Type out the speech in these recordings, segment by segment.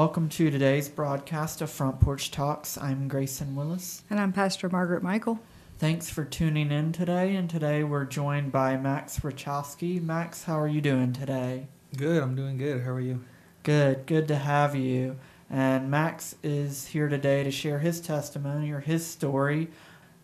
Welcome to today's broadcast of Front Porch Talks. I'm Grayson Willis. And I'm Pastor Margaret Michael. Thanks for tuning in today. And today we're joined by Max Rachowski. Max, how are you doing today? Good, I'm doing good. How are you? Good, good to have you. And Max is here today to share his testimony or his story,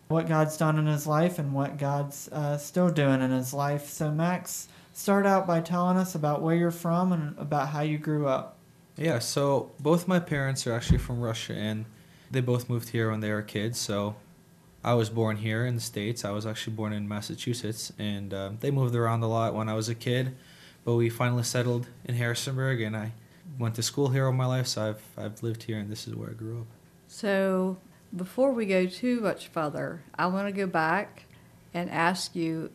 what God's done in his life and what God's uh, still doing in his life. So, Max, start out by telling us about where you're from and about how you grew up. Yeah, so both my parents are actually from Russia and they both moved here when they were kids. So I was born here in the States. I was actually born in Massachusetts and um, they moved around a lot when I was a kid. But we finally settled in Harrisonburg and I went to school here all my life. So I've, I've lived here and this is where I grew up. So before we go too much further, I want to go back and ask you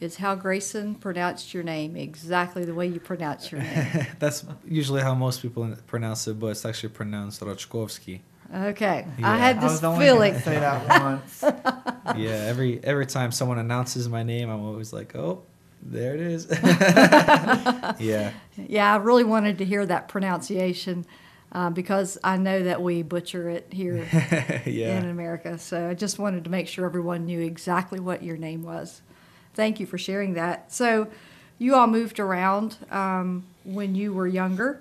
is how Grayson pronounced your name exactly the way you pronounce your name. That's usually how most people pronounce it, but it's actually pronounced Rochkovsky. Okay, Yeah. I had I this was only feeling. gonna say that once. yeah, every every time someone announces my name, I'm always like, oh, there it is. yeah, Yeah, I really wanted to hear that pronunciation uh, because I know that we butcher it here yeah. in America. So I just wanted to make sure everyone knew exactly what your name was. Thank you for sharing that. So you all moved around um, when you were younger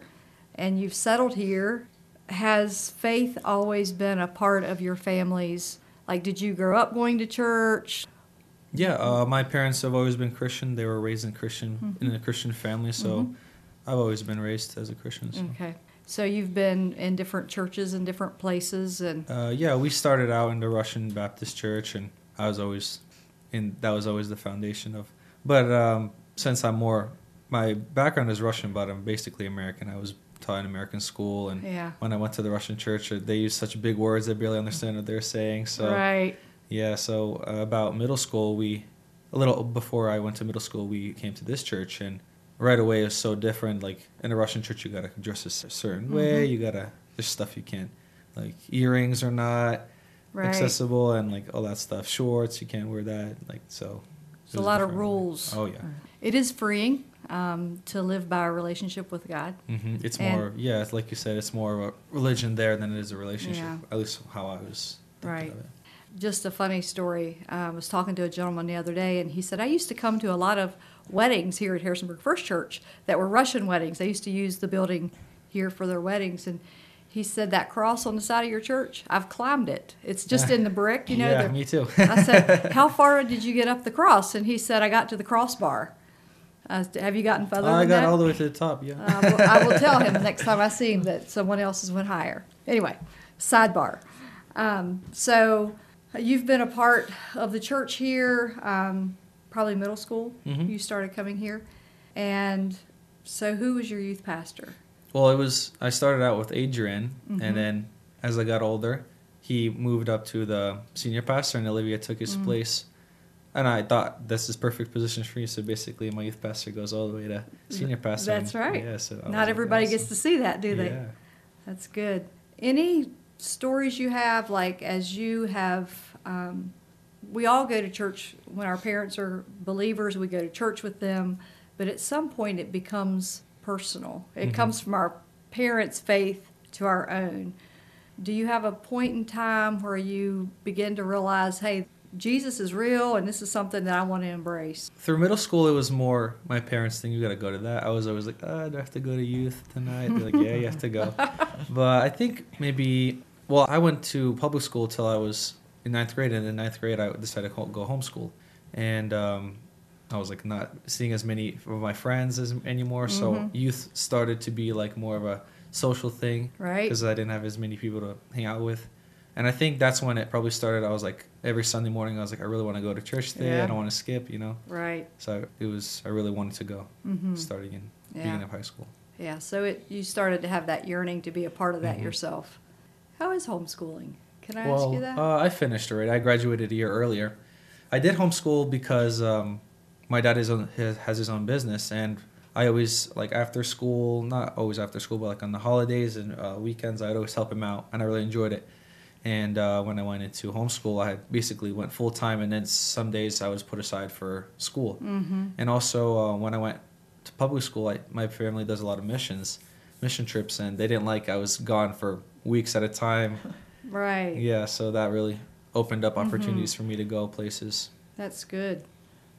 and you've settled here. Has faith always been a part of your family's? Like, did you grow up going to church? Yeah, uh, my parents have always been Christian. They were raised in Christian in a Christian family, so I've always been raised as a Christian. So. Okay. So you've been in different churches in different places, and Uh, yeah, we started out in the Russian Baptist Church, and I was always in. That was always the foundation of. But um, since I'm more, my background is Russian, but I'm basically American. I was taught in American school, and yeah, when I went to the Russian church, uh, they use such big words I barely understand what they're saying. So right. yeah, so uh, about middle school, we a little before I went to middle school, we came to this church, and right away it was so different. Like in a Russian church, you gotta dress a certain way. Mhm. You gotta there's stuff you can't like earrings or not Right. accessible, and like all that stuff. Shorts you can't wear that. Like so. There's a lot of rules. Oh yeah. It is freeing um, to live by a relationship with God. Mm-hmm. It's And- more yeah, it's like you said, it's more of a religion there than it is a relationship. Yeah. At least how I was. thinking Right. of it. Just a funny story. Um, I was talking to a gentleman the other day, and he said, I used to come to a lot of weddings here at Harrisonburg First Church that were Russian weddings. They used to use the building here for their weddings. And he said, That cross on the side of your church, I've climbed it. It's just in the brick, you know. yeah, the- me too. I said, How far did you get up the cross? And he said, I got to the crossbar. Uh, have you gotten further I got that? all the way to the top. Yeah. I will, I will tell him next time I see him that someone else's went higher. Anyway, sidebar. Um, so you've been a part of the church here, um, probably middle school. Mhm. You started coming here, and so who was your youth pastor? Well, it was. I started out with Adrian, Mhm. and then as I got older, he moved up to the senior pastor, and Olivia took his Mm. place. And I thought this is perfect position for you. So basically, my youth pastor goes all the way to senior pastor. That's and- right. Yeah. So Not everybody gets to see that, do they? Yeah. That's good. Any stories you have, like as you have, um, we all go to church when our parents are believers, we go to church with them, but at some point it becomes personal. It Mhm. comes from our parents' faith to our own. Do you have a point in time where you begin to realize, hey, Jesus is real and this is something that I want to embrace? Through middle school, it was more my parents think you got to go to that. I was always like, oh, do I have to go to youth tonight? They're like, yeah, you have to go. but I think maybe, well, I went to public school till I was in ninth grade, and in ninth grade, I decided to go homeschool. And um, I was like not seeing as many of my friends as anymore. So Mhm. youth started to be like more of a social thing Right? because I didn't have as many people to hang out with. And I think that's when it probably started. I was like, every Sunday morning, I was like, I really want to go to church today. Yeah. I don't want to skip, you know? Right. So it was, I really wanted to go hmm starting in Yeah. beginning of high school. Yeah, so it you started to have that yearning to be a part of that Mhm. yourself. How is homeschooling? Can I well, ask you that? Uh, I finished already. I graduated a year earlier. I did homeschool because um, my dad is on, has his own business, and I always like after school, not always after school, but like on the holidays and uh, weekends, I'd always help him out, and I really enjoyed it. And uh, when I went into homeschool, I basically went full time, and then some days I was put aside for school. mm-hmm. And also, uh, when I went to public school, I, my family does a lot of missions, mission trips, and they didn't like I was gone for weeks at a time. Right. Yeah, so that really opened up opportunities for me to go places. That's good.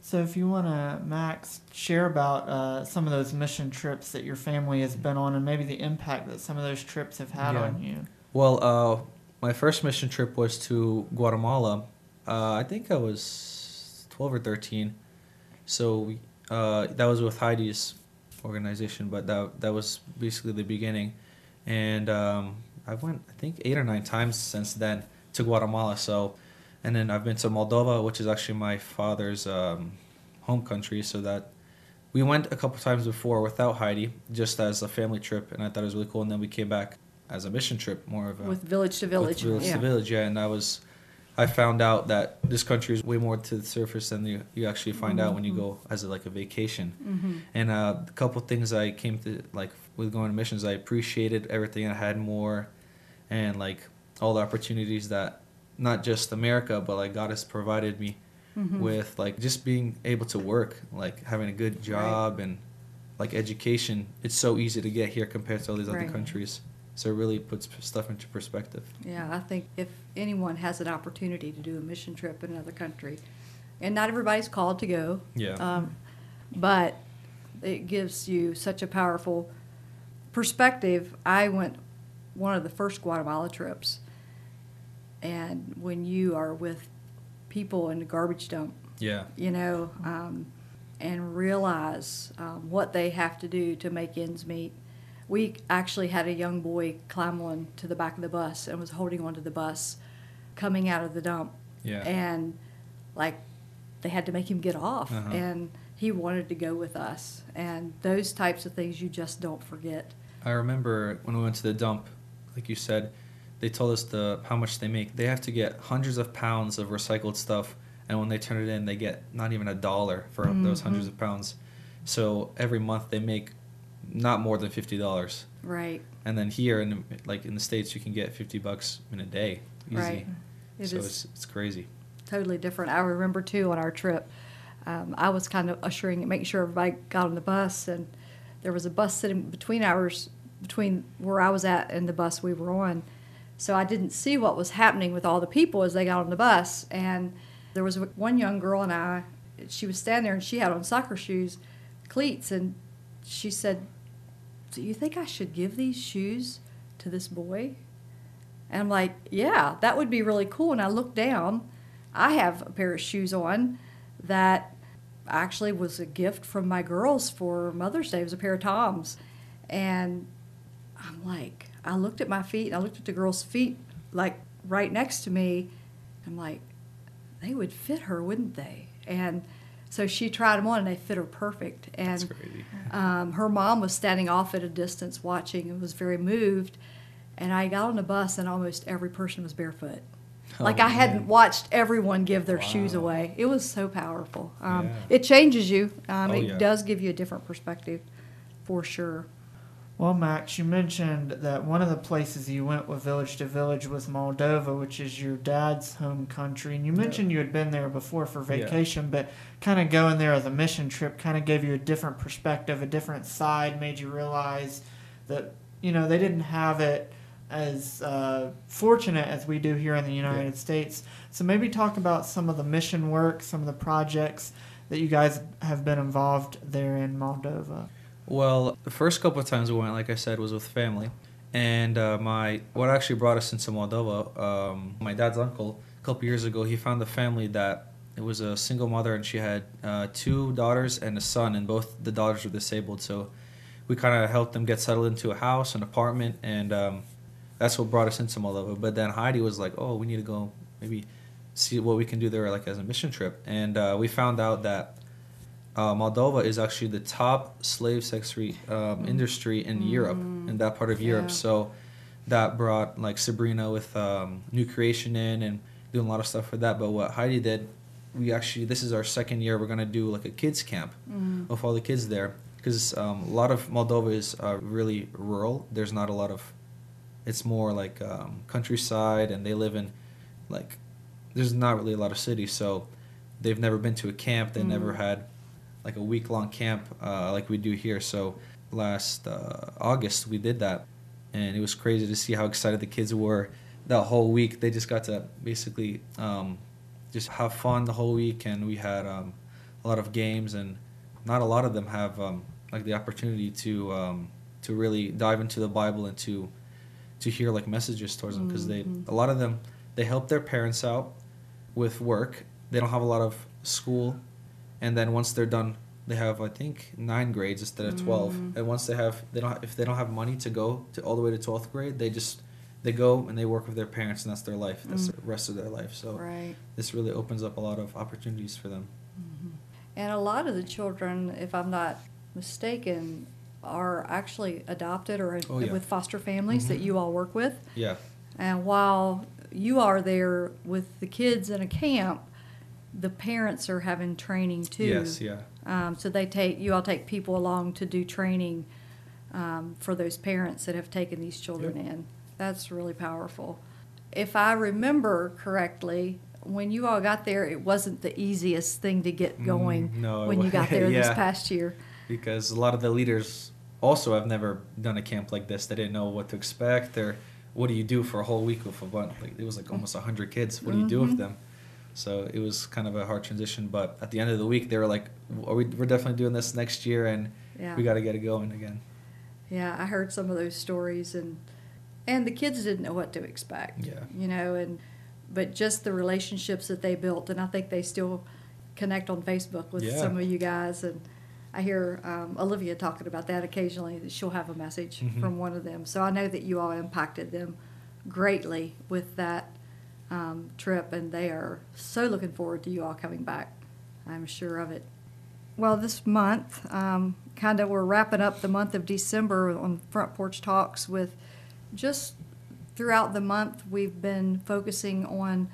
So, if you want to, Max, share about uh, some of those mission trips that your family has been on and maybe the impact that some of those trips have had Yeah. on you. Well, uh, my first mission trip was to Guatemala. Uh, I think I was 12 or 13. So we, uh, that was with Heidi's organization, but that, that was basically the beginning. And um, I went, I think, eight or nine times since then to Guatemala. So, and then I've been to Moldova, which is actually my father's um, home country. So that we went a couple times before without Heidi, just as a family trip, and I thought it was really cool. And then we came back as a mission trip, more of a With village to village. village yeah. to village, yeah. And I was, I found out that this country is way more to the surface than you, you actually find out when you go as a, like a vacation. Mm-hmm. And uh, a couple things I came to like with going to missions, I appreciated everything I had more, and like all the opportunities that not just America, but like God has provided me Mm-hmm. with, like just being able to work, like having a good job and like education. It's so easy to get here compared to all these other countries. So it really puts stuff into perspective. Yeah, I think if anyone has an opportunity to do a mission trip in another country, and not everybody's called to go, Yeah. um, but it gives you such a powerful perspective. I went one of the first Guatemala trips, and when you are with people in the garbage dump, Yeah. you know, um, and realize um, what they have to do to make ends meet. We actually had a young boy climb on to the back of the bus and was holding onto the bus coming out of the dump. Yeah. And like they had to make him get off. Uh-huh. And he wanted to go with us. And those types of things you just don't forget. I remember when we went to the dump, like you said, they told us the how much they make. They have to get hundreds of pounds of recycled stuff, and when they turn it in, they get not even a dollar for those hundreds of pounds. So every month they make not more than fifty dollars. Right. And then here in the, like in the states, you can get fifty bucks in a day, easy. Right. It so is- it's it's crazy. totally different. I remember too on our trip, um, I was kind of ushering, and making sure everybody got on the bus, and there was a bus sitting between ours, between where I was at and the bus we were on. So I didn't see what was happening with all the people as they got on the bus, and there was one young girl and I. She was standing there and she had on soccer shoes, cleats, and she said, "Do you think I should give these shoes to this boy?" And I'm like, yeah, that would be really cool. And I looked down. I have a pair of shoes on that actually was a gift from my girls for Mother's Day. It was a pair of Toms. And I'm like, I looked at my feet and I looked at the girl's feet, like right next to me. I'm like, they would fit her, wouldn't they? And so she tried them on and they fit her perfect. And That's crazy. um, her mom was standing off at a distance watching and was very moved. And I got on the bus, and almost every person was barefoot. Like Oh, I hadn't man. watched everyone give their shoes away. It was so powerful. Um, Yeah. It changes you. Um, Oh, it yeah. does give you a different perspective, for sure. Well, Max, you mentioned that one of the places you went with Village to Village was Moldova, which is your dad's home country. And you mentioned you had been there before for Yeah. vacation, but kind of going there as a mission trip kind of gave you a different perspective, a different side, made you realize that, you know, they didn't have it as uh, fortunate as we do here in the United States. So maybe talk about some of the mission work, some of the projects that you guys have been involved there in Moldova. Well, the first couple of times we went, like I said, was with family, and uh, my what actually brought us into Moldova. Um, my dad's uncle, a couple years ago, he found a family that it was a single mother, and she had uh, two daughters and a son, and both the daughters were disabled. So we kind of helped them get settled into a house, an apartment, and um, that's what brought us into Moldova. But then Heidi was like, "Oh, we need to go maybe see what we can do there, like as a mission trip," and uh, we found out that uh, Moldova is actually the top slave sex re- um, industry in Europe, in that part of Europe. Yeah. So that brought like Sabrina with um, New Creation in and doing a lot of stuff for that. But what Heidi did, we actually this is our second year. We're gonna do like a kids camp with all the kids there because um, a lot of Moldova is uh, really rural. There's not a lot of, it's more like um, countryside, and they live in like there's not really a lot of cities. So they've never been to a camp. They never had like a week long camp uh, like we do here. So last uh, August we did that, and it was crazy to see how excited the kids were. That whole week they just got to basically um, just have fun the whole week, and we had um, a lot of games, and not a lot of them have um, like the opportunity to um, to really dive into the Bible and to to hear like messages towards them because they Mhm. a lot of them they help their parents out with work. They don't have a lot of school, and then once they're done, they have I think nine grades instead of 12 Mm. And once they have they don't if they don't have money to go to all the way to twelfth grade, they just they go and they work with their parents, and that's their life. That's Mm. the rest of their life. So Right. this really opens up a lot of opportunities for them. And a lot of the children, if I'm not mistaken, are actually adopted or Oh, yeah. with foster families that Mhm. you all work with. Yeah. And while you are there with the kids in a camp, the parents are having training too. Yes. Yeah. Um, so they take you all take people along to do training um, for those parents that have taken these children Yep. in. That's really powerful. If I remember correctly, when you all got there, it wasn't the easiest thing to get Mm, going no, when you got there this past year. because a lot of the leaders also have never done a camp like this. They didn't know what to expect or what do you do for a whole week with a bunch. Like it was like almost hundred kids. What do you do Mhm. with them? So it was kind of a hard transition. But at the end of the week, they were like, Are we, "We're definitely doing this next year, and Yeah. we got to get it going again." Yeah, I heard some of those stories and and the kids didn't know what to expect. Yeah. You know, and but just the relationships that they built and I think they still connect on Facebook with Yeah. some of you guys and I hear um, Olivia talking about that occasionally that she'll have a message Mhm. from one of them. So I know that you all impacted them greatly with that um, trip and they are so looking forward to you all coming back. I'm sure of it. Well, this month, um, kind of, we're wrapping up the month of December on Front Porch Talks with just throughout the month, we've been focusing on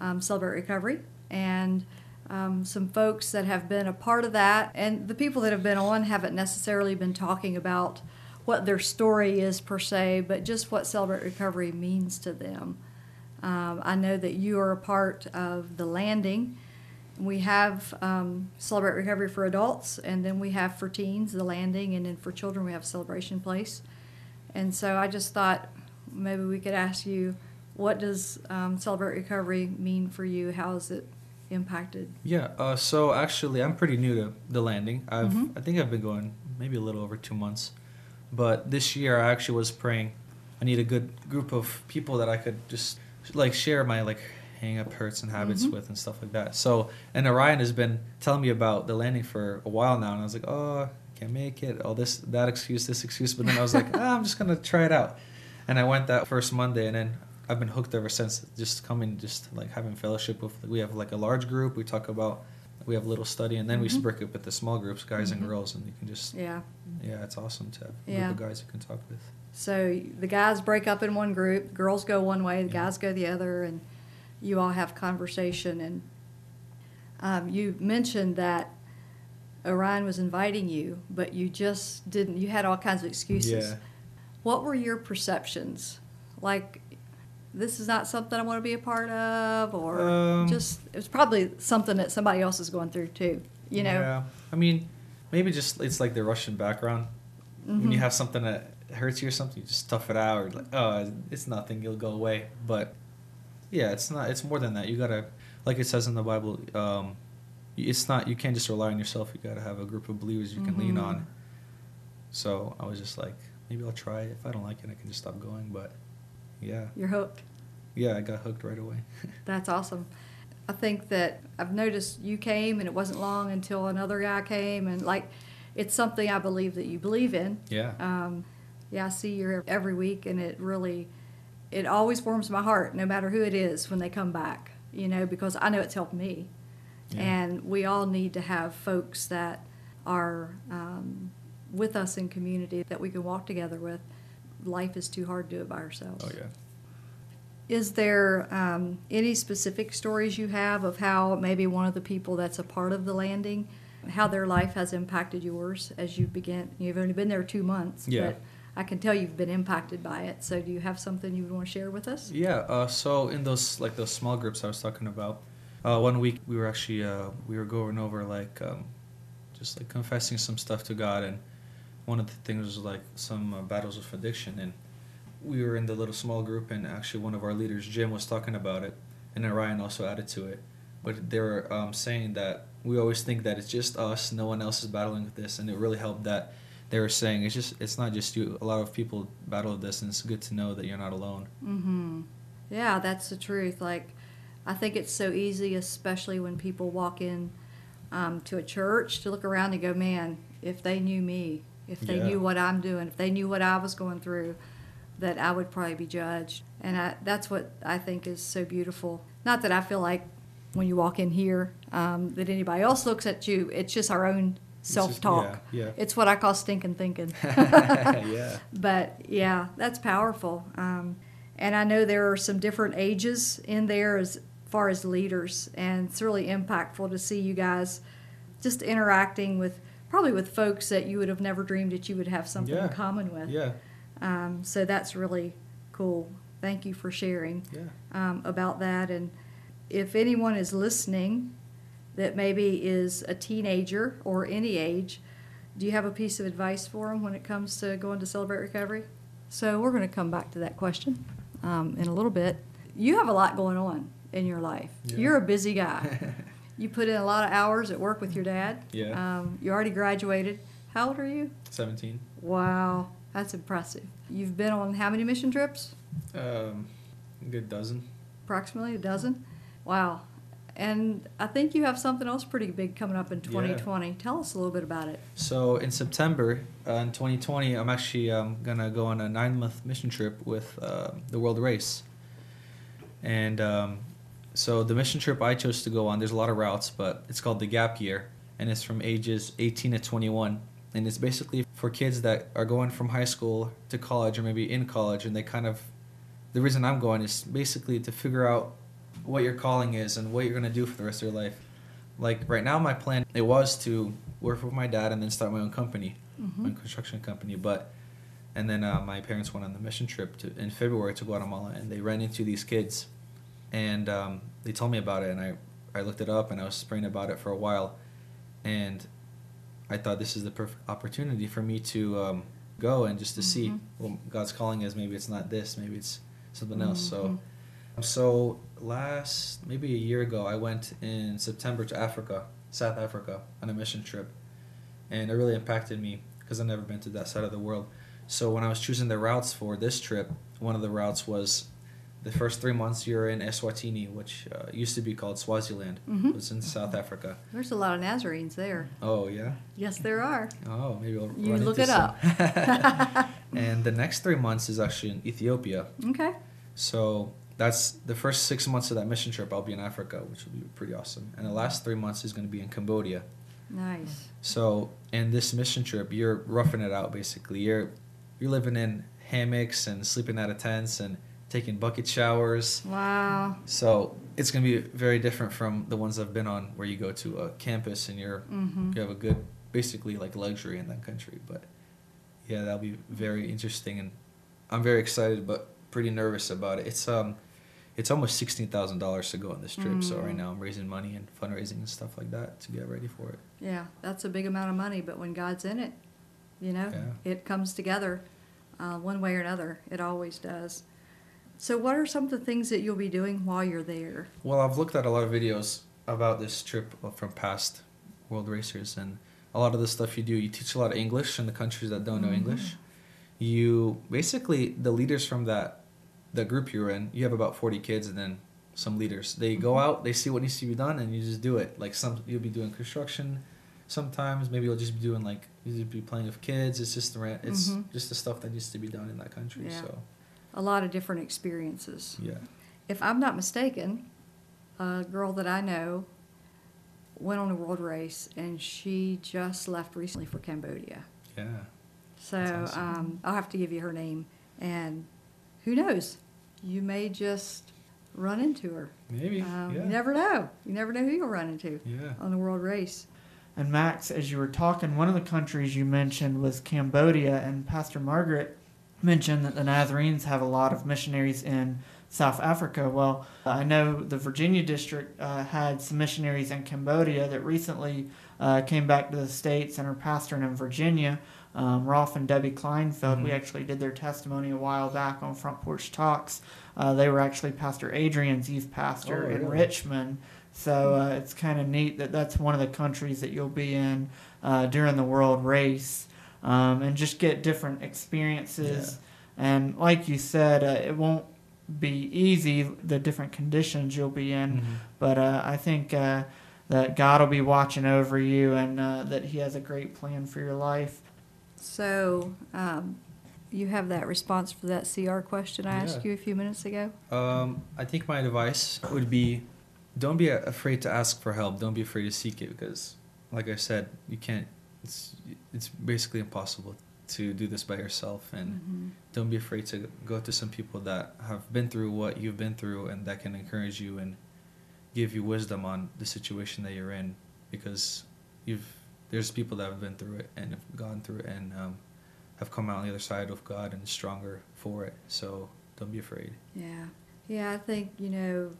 um, Celebrate Recovery and um, some folks that have been a part of that. And the people that have been on haven't necessarily been talking about what their story is per se, but just what Celebrate Recovery means to them. Um, I know that you are a part of the landing. We have um, Celebrate Recovery for adults, and then we have for teens the landing, and then for children we have Celebration Place. And so I just thought maybe we could ask you, what does um, Celebrate Recovery mean for you? How has it impacted? Yeah. Uh, so actually, I'm pretty new to the landing. I've Mhm. I think I've been going maybe a little over two months, but this year I actually was praying. I need a good group of people that I could just like share my like hang up hurts and habits Mhm. with and stuff like that. So and Orion has been telling me about the landing for a while now, and I was like, oh, can't make it. All this that excuse, this excuse. But then I was like, ah, I'm just gonna try it out, and I went that first Monday, and then I've been hooked ever since. Just coming, just like having fellowship with. We have like a large group. We talk about. We have a little study, and then we Mhm. break up into small groups, guys Mhm. and girls, and you can just. Yeah. Yeah, it's awesome to have a Yeah. group of guys you can talk with. So the guys break up in one group, girls go one way, the guys go the other, and you all have conversation. And um, you mentioned that Orion was inviting you, but you just didn't. You had all kinds of excuses. Yeah. What were your perceptions? Like, this is not something I want to be a part of, or Um, just it was probably something that somebody else is going through too. You know. Yeah. I mean, maybe just it's like the Russian background. When you Mhm. have something that hurts you or something, you just tough it out, or like, oh, it's nothing, it'll go away. But yeah, it's not. It's more than that. You gotta, like it says in the Bible, um, it's not. You can't just rely on yourself. You gotta have a group of believers you can lean Mhm. on. So I was just like, maybe I'll try it. If I don't like it, I can just stop going. But yeah, You're hooked. yeah, I got hooked right away. That's awesome. I think that I've noticed you came and it wasn't long until another guy came and like it's something I believe that you believe in. yeah. Um, yeah, I see you every week and it really it always warms my heart no matter who it is when they come back, you know, because I know it's helped me. Yeah. And we all need to have folks that are um, with us in community that we can walk together with. Life is too hard to do it by ourselves. Oh yeah. Is there um, any specific stories you have of how maybe one of the people that's a part of the landing, how their life has impacted yours as you begin? You've only been there two months, Yeah. but I can tell you've been impacted by it. So, do you have something you would want to share with us? Yeah. Uh, so in those like those small groups I was talking about, uh, one week we were actually uh, we were going over like um, just like confessing some stuff to God, and one of the things was like some uh, battles with addiction, and we were in the little small group, and actually one of our leaders, Jim, was talking about it, and then Ryan also added to it. But they were um, saying that we always think that it's just us, no one else is battling with this, and it really helped that they were saying it's just it's not just you. A lot of people battle with this, and it's good to know that you're not alone. Mm-hmm. Yeah, that's the truth. Like, I think it's so easy, especially when people walk in um, to a church, to look around and go, "Man, if they knew me, if they Yeah. knew what I'm doing, if they knew what I was going through, that I would probably be judged." And I, that's what I think is so beautiful. Not that I feel like when you walk in here um, that anybody else looks at you. It's just our own It's just- self-talk. Yeah. It's what I call stinking thinking. Yeah. yeah. but yeah, that's powerful. Um, and I know there are some different ages in there as far as leaders, and it's really impactful to see you guys just interacting with probably with folks that you would have never dreamed that you would have something Yeah. in common with. Yeah. Um, so that's really cool. Thank you for sharing Yeah. um, about that. And if anyone is listening that maybe is a teenager or any age, do you have a piece of advice for them when it comes to going to celebrate recovery? So we're going to come back to that question um, in a little bit. You have a lot going on in your life. Yeah. You're a busy guy. you put in a lot of hours at work with your dad. Yeah. Um, you already graduated. How old are you? Seventeen. Wow, that's impressive. You've been on how many mission trips? Um, a good dozen. approximately a dozen. Wow. And I think you have something else pretty big coming up in 2020. Tell us a little bit about it. So in September uh, in 2020, I'm actually um, gonna go on a nine-month mission trip with uh, the World Race. And um, so the mission trip I chose to go on, there's a lot of routes, but it's called the Gap Year, and it's from ages 18 to 21, and it's basically for kids that are going from high school to college or maybe in college, and they kind of. The reason I'm going is basically to figure out what your calling is and what you're gonna do for the rest of your life. Like right now, my plan it was to work with my dad and then start my own company, my construction company. But and then uh, my parents went on the mission trip to in February to Guatemala, and they ran into these kids, and um, they told me about it, and I I looked it up and I was praying about it for a while, and I thought this is the perfect opportunity for me to um, go and just to see Mhm. what God's calling is. Maybe it's not this, maybe it's something else. So. Mhm. So last maybe a year ago, I went in September to Africa, South Africa, on a mission trip, and it really impacted me because I've never been to that side of the world. So when I was choosing the routes for this trip, one of the routes was the first three months you're in Eswatini, which uh, used to be called Swaziland. Mhm. was in South Africa. There's a lot of Nazarenes there. Oh yeah. Yes, there are. Oh, maybe I'll You look it some. up. and the next three months is actually in Ethiopia. Okay. So that's the first six months of that mission trip. I'll be in Africa, which will be pretty awesome. And the last three months is going to be in Cambodia. Nice. So in this mission trip, you're roughing it out basically. You're you're living in hammocks and sleeping out of tents and taking bucket showers. Wow. So it's going to be very different from the ones I've been on, where you go to a campus and you're hmm you have a good, basically like luxury in that country. But yeah, that'll be very interesting, and I'm very excited, but pretty nervous about it. It's um, it's almost sixteen thousand dollars to go on this trip. So right Mm. now I'm raising money and fundraising and stuff like that to get ready for it. Yeah, that's a big amount of money, but when God's in it, you know, Yeah. it comes together uh, one way or another. It always does. So, what are some of the things that you'll be doing while you're there? Well, I've looked at a lot of videos about this trip from past world racers, and a lot of the stuff you do, you teach a lot of English in the countries that don't know Mhm. English. You basically the leaders from that the group you're in, you have about forty kids, and then some leaders. They go Mhm. out, they see what needs to be done, and you just do it. Like some, you'll be doing construction. Sometimes maybe you'll just be doing like you'll just be playing with kids. It's just the ra- it's Mhm. just the stuff that needs to be done in that country. Yeah. So A lot of different experiences. yeah. If I'm not mistaken, a girl that I know went on a world race and she just left recently for Cambodia. Yeah. So awesome. um, I'll have to give you her name. And who knows? You may just run into her. Maybe. Um, yeah. You never know. You never know who you'll run into yeah. on the world race. And Max, as you were talking, one of the countries you mentioned was Cambodia, and Pastor Margaret mentioned that the Nazarenes have a lot of missionaries in South Africa. Well, I know the Virginia district uh, had some missionaries in Cambodia that recently uh, came back to the States and are pastoring in Virginia. Um, Rolf and Debbie Kleinfeld, we Mhm. actually did their testimony a while back on Front Porch Talks. Uh, they were actually Pastor Adrian's youth pastor Oh, in really? Richmond. So uh, it's kind of neat that that's one of the countries that you'll be in uh, during the world race um, and just get different experiences. And like you said, uh, it won't be easy, the different conditions you'll be in. Mhm. But uh, I think uh, that God will be watching over you and uh, that He has a great plan for your life. So, um, you have that response for that CR question I asked Yeah. you a few minutes ago? Um, I think my advice would be don't be afraid to ask for help. Don't be afraid to seek it because, like I said, you can't. It's it's basically impossible to do this by yourself, and Mhm. don't be afraid to go to some people that have been through what you've been through and that can encourage you and give you wisdom on the situation that you're in because you've there's people that have been through it and have gone through it and um, have come out on the other side of God and stronger for it. So don't be afraid. Yeah. Yeah, I think, you know,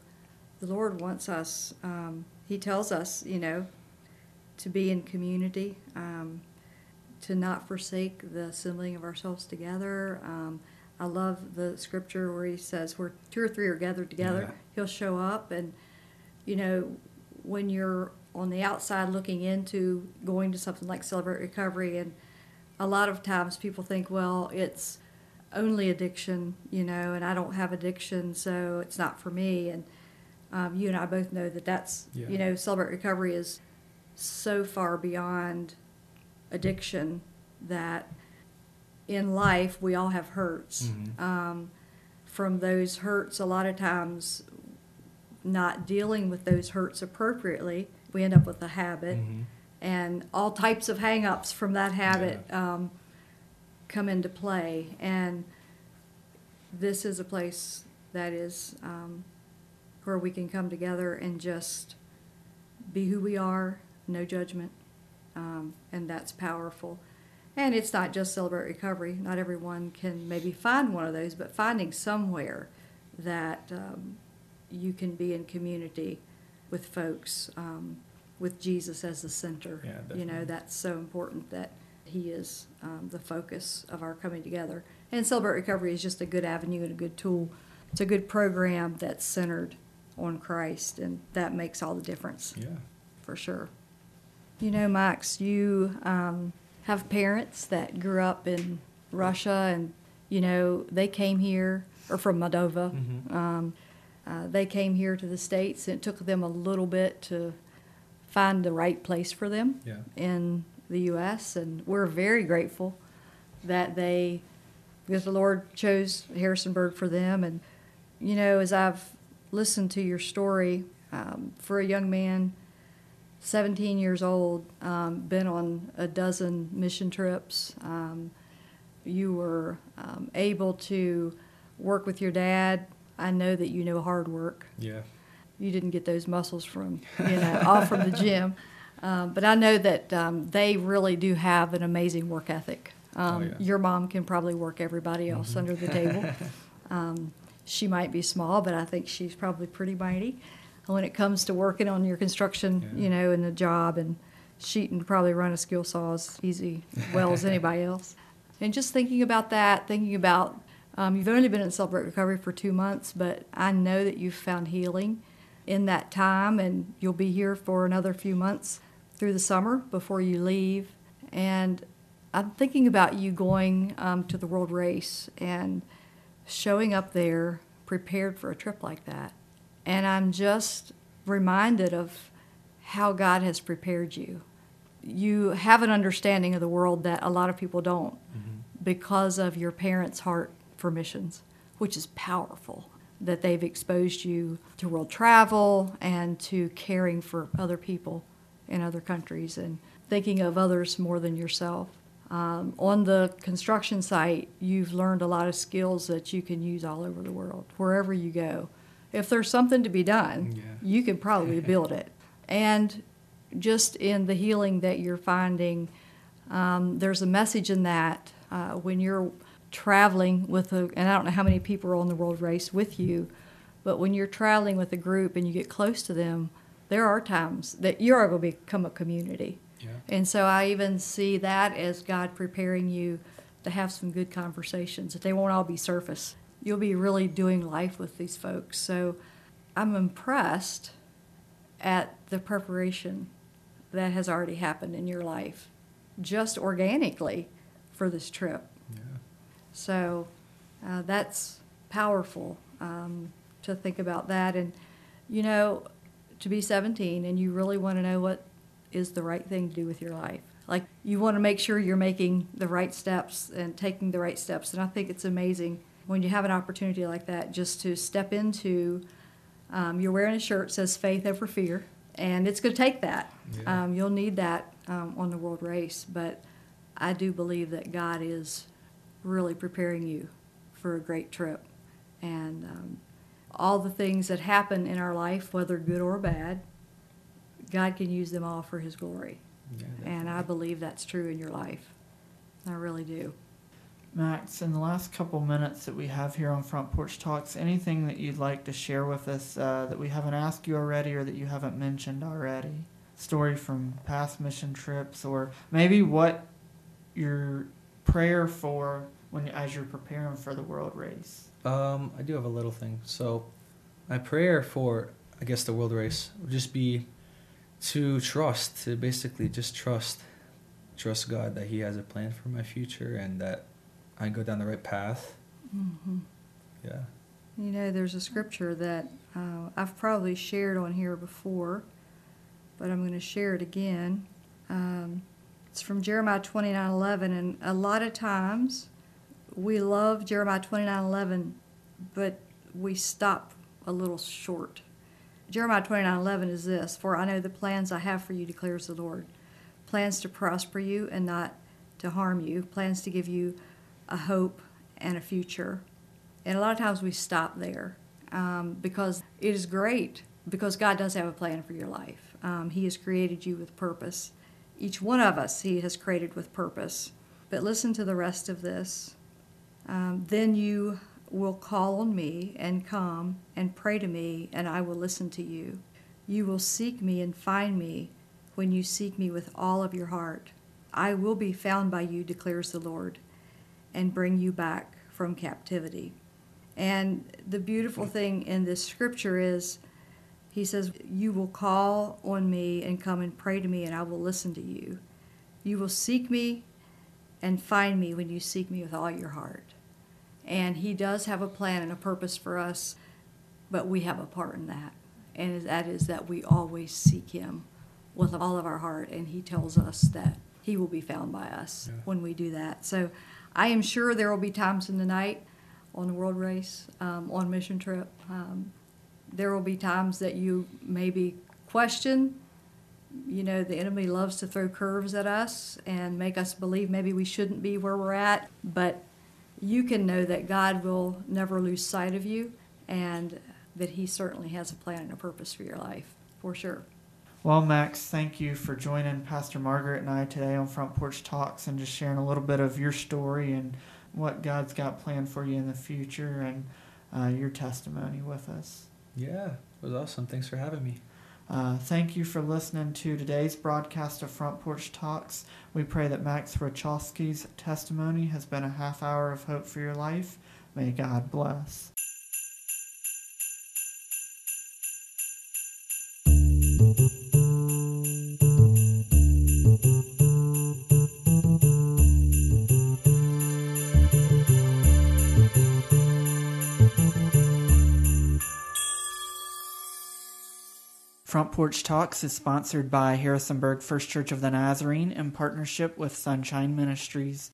the Lord wants us, um, He tells us, you know, to be in community, um, to not forsake the assembling of ourselves together. Um, I love the scripture where He says, where two or three are gathered together, Yeah. He'll show up. And, you know, when you're on the outside looking into going to something like Celebrate Recovery, and a lot of times people think, well, it's only addiction, you know, and I don't have addiction, so it's not for me. And um, you and I both know that that's, Yeah. you know, Celebrate Recovery is so far beyond addiction that in life we all have hurts. Mhm. Um, from those hurts, a lot of times not dealing with those hurts appropriately, we end up with a habit. Mhm. and all types of hang-ups from that habit um, come into play. And this is a place that is um, where we can come together and just be who we are no judgment um, and that's powerful. And it's not just celebrate recovery. Not everyone can maybe find one of those but finding somewhere that um, you can be in community with folks um, with jesus as the center Yeah, you know that's so important that he is um, the focus of our coming together and celebrate recovery is just a good avenue and a good tool it's a good program that's centered on christ and that makes all the difference Yeah. for sure. You know, Max, you um, have parents that grew up in Russia, and you know they came here or from Moldova. Mhm. Um, uh, they came here to the states, and it took them a little bit to find the right place for them Yeah. in the U.S. And we're very grateful that they, because the Lord chose Harrisonburg for them. And you know, as I've listened to your story, um, for a young man, 17 years old, um, been on a dozen mission trips. Um, you were um, able to work with your dad. I know that you know hard work Yeah. You didn't get those muscles from you know all from the gym um, but i know that um, they really do have an amazing work ethic um, Oh, yeah. your mom can probably work everybody else Mhm. under the table um, she might be small but i think she's probably pretty mighty when it comes to working on your construction Yeah. you know and the job and she can probably run a skill saw as easy well as anybody else and just thinking about that thinking about um, you've only been in celebrate recovery for two months but i know that you've found healing in that time and you'll be here for another few months through the summer before you leave and i'm thinking about you going um, to the world race and showing up there prepared for a trip like that and i'm just reminded of how god has prepared you you have an understanding of the world that a lot of people don't Mhm. because of your parents' heart for missions, which is powerful. That they've exposed you to world travel and to caring for other people in other countries and thinking of others more than yourself. Um, on the construction site, you've learned a lot of skills that you can use all over the world, wherever you go. If there's something to be done, Yeah. you can probably build it. And just in the healing that you're finding, um, there's a message in that uh, when you're traveling with a, and I don't know how many people are on the world race with you, but when you're traveling with a group and you get close to them, there are times that you're going to become a community. Yeah. And so I even see that as God preparing you to have some good conversations, that they won't all be surface. You'll be really doing life with these folks. So I'm impressed at the preparation that has already happened in your life, just organically for this trip. So uh, that's powerful um, to think about that. And, you know, to be 17 and you really want to know what is the right thing to do with your life. Like, you want to make sure you're making the right steps and taking the right steps. And I think it's amazing when you have an opportunity like that just to step into. Um, you're wearing a shirt that says faith over fear, and it's going to take that. Yeah. Um, you'll need that um, on the world race, but I do believe that God is really preparing you for a great trip. And um, all the things that happen in our life, whether good or bad, God can use them all for His glory. Yeah, And I believe that's true in your life. I really do. Max, in the last couple minutes that we have here on Front Porch Talks, anything that you'd like to share with us uh, that we haven't asked you already or that you haven't mentioned already? Story from past mission trips, or maybe what your prayer for when as you're preparing for the world race. Um, I do have a little thing. So, my prayer for, I guess, the world race would just be to trust, to basically just trust, trust God that He has a plan for my future and that I go down the right path. hmm Yeah. You know, there's a scripture that uh, I've probably shared on here before, but I'm going to share it again. Um, it's from Jeremiah 29:11, and a lot of times we love Jeremiah 29:11, but we stop a little short. Jeremiah 29:11 is this: "For I know the plans I have for you," declares the Lord, plans to prosper you and not to harm you, plans to give you a hope and a future. And a lot of times we stop there um, because it is great, because God does have a plan for your life. Um, he has created you with purpose. Each one of us, He has created with purpose. But listen to the rest of this. Um, then you will call on me and come and pray to me, and I will listen to you. You will seek me and find me when you seek me with all of your heart. I will be found by you, declares the Lord, and bring you back from captivity. And the beautiful thing in this scripture is he says, You will call on me and come and pray to me, and I will listen to you. You will seek me and find me when you seek me with all your heart. And he does have a plan and a purpose for us, but we have a part in that. And that is that we always seek him with all of our heart, and he tells us that he will be found by us Yeah. when we do that. So I am sure there will be times in the night on the world race, um, on mission trip. Um, there will be times that you maybe question. You know, the enemy loves to throw curves at us and make us believe maybe we shouldn't be where we're at. But you can know that God will never lose sight of you and that He certainly has a plan and a purpose for your life, for sure. Well, Max, thank you for joining Pastor Margaret and I today on Front Porch Talks and just sharing a little bit of your story and what God's got planned for you in the future and uh, your testimony with us. Yeah. It was awesome. Thanks for having me. Uh, thank you for listening to today's broadcast of Front Porch Talks. We pray that Max Rachowski's testimony has been a half hour of hope for your life. May God bless. Front Porch Talks is sponsored by Harrisonburg First Church of the Nazarene in partnership with Sunshine Ministries.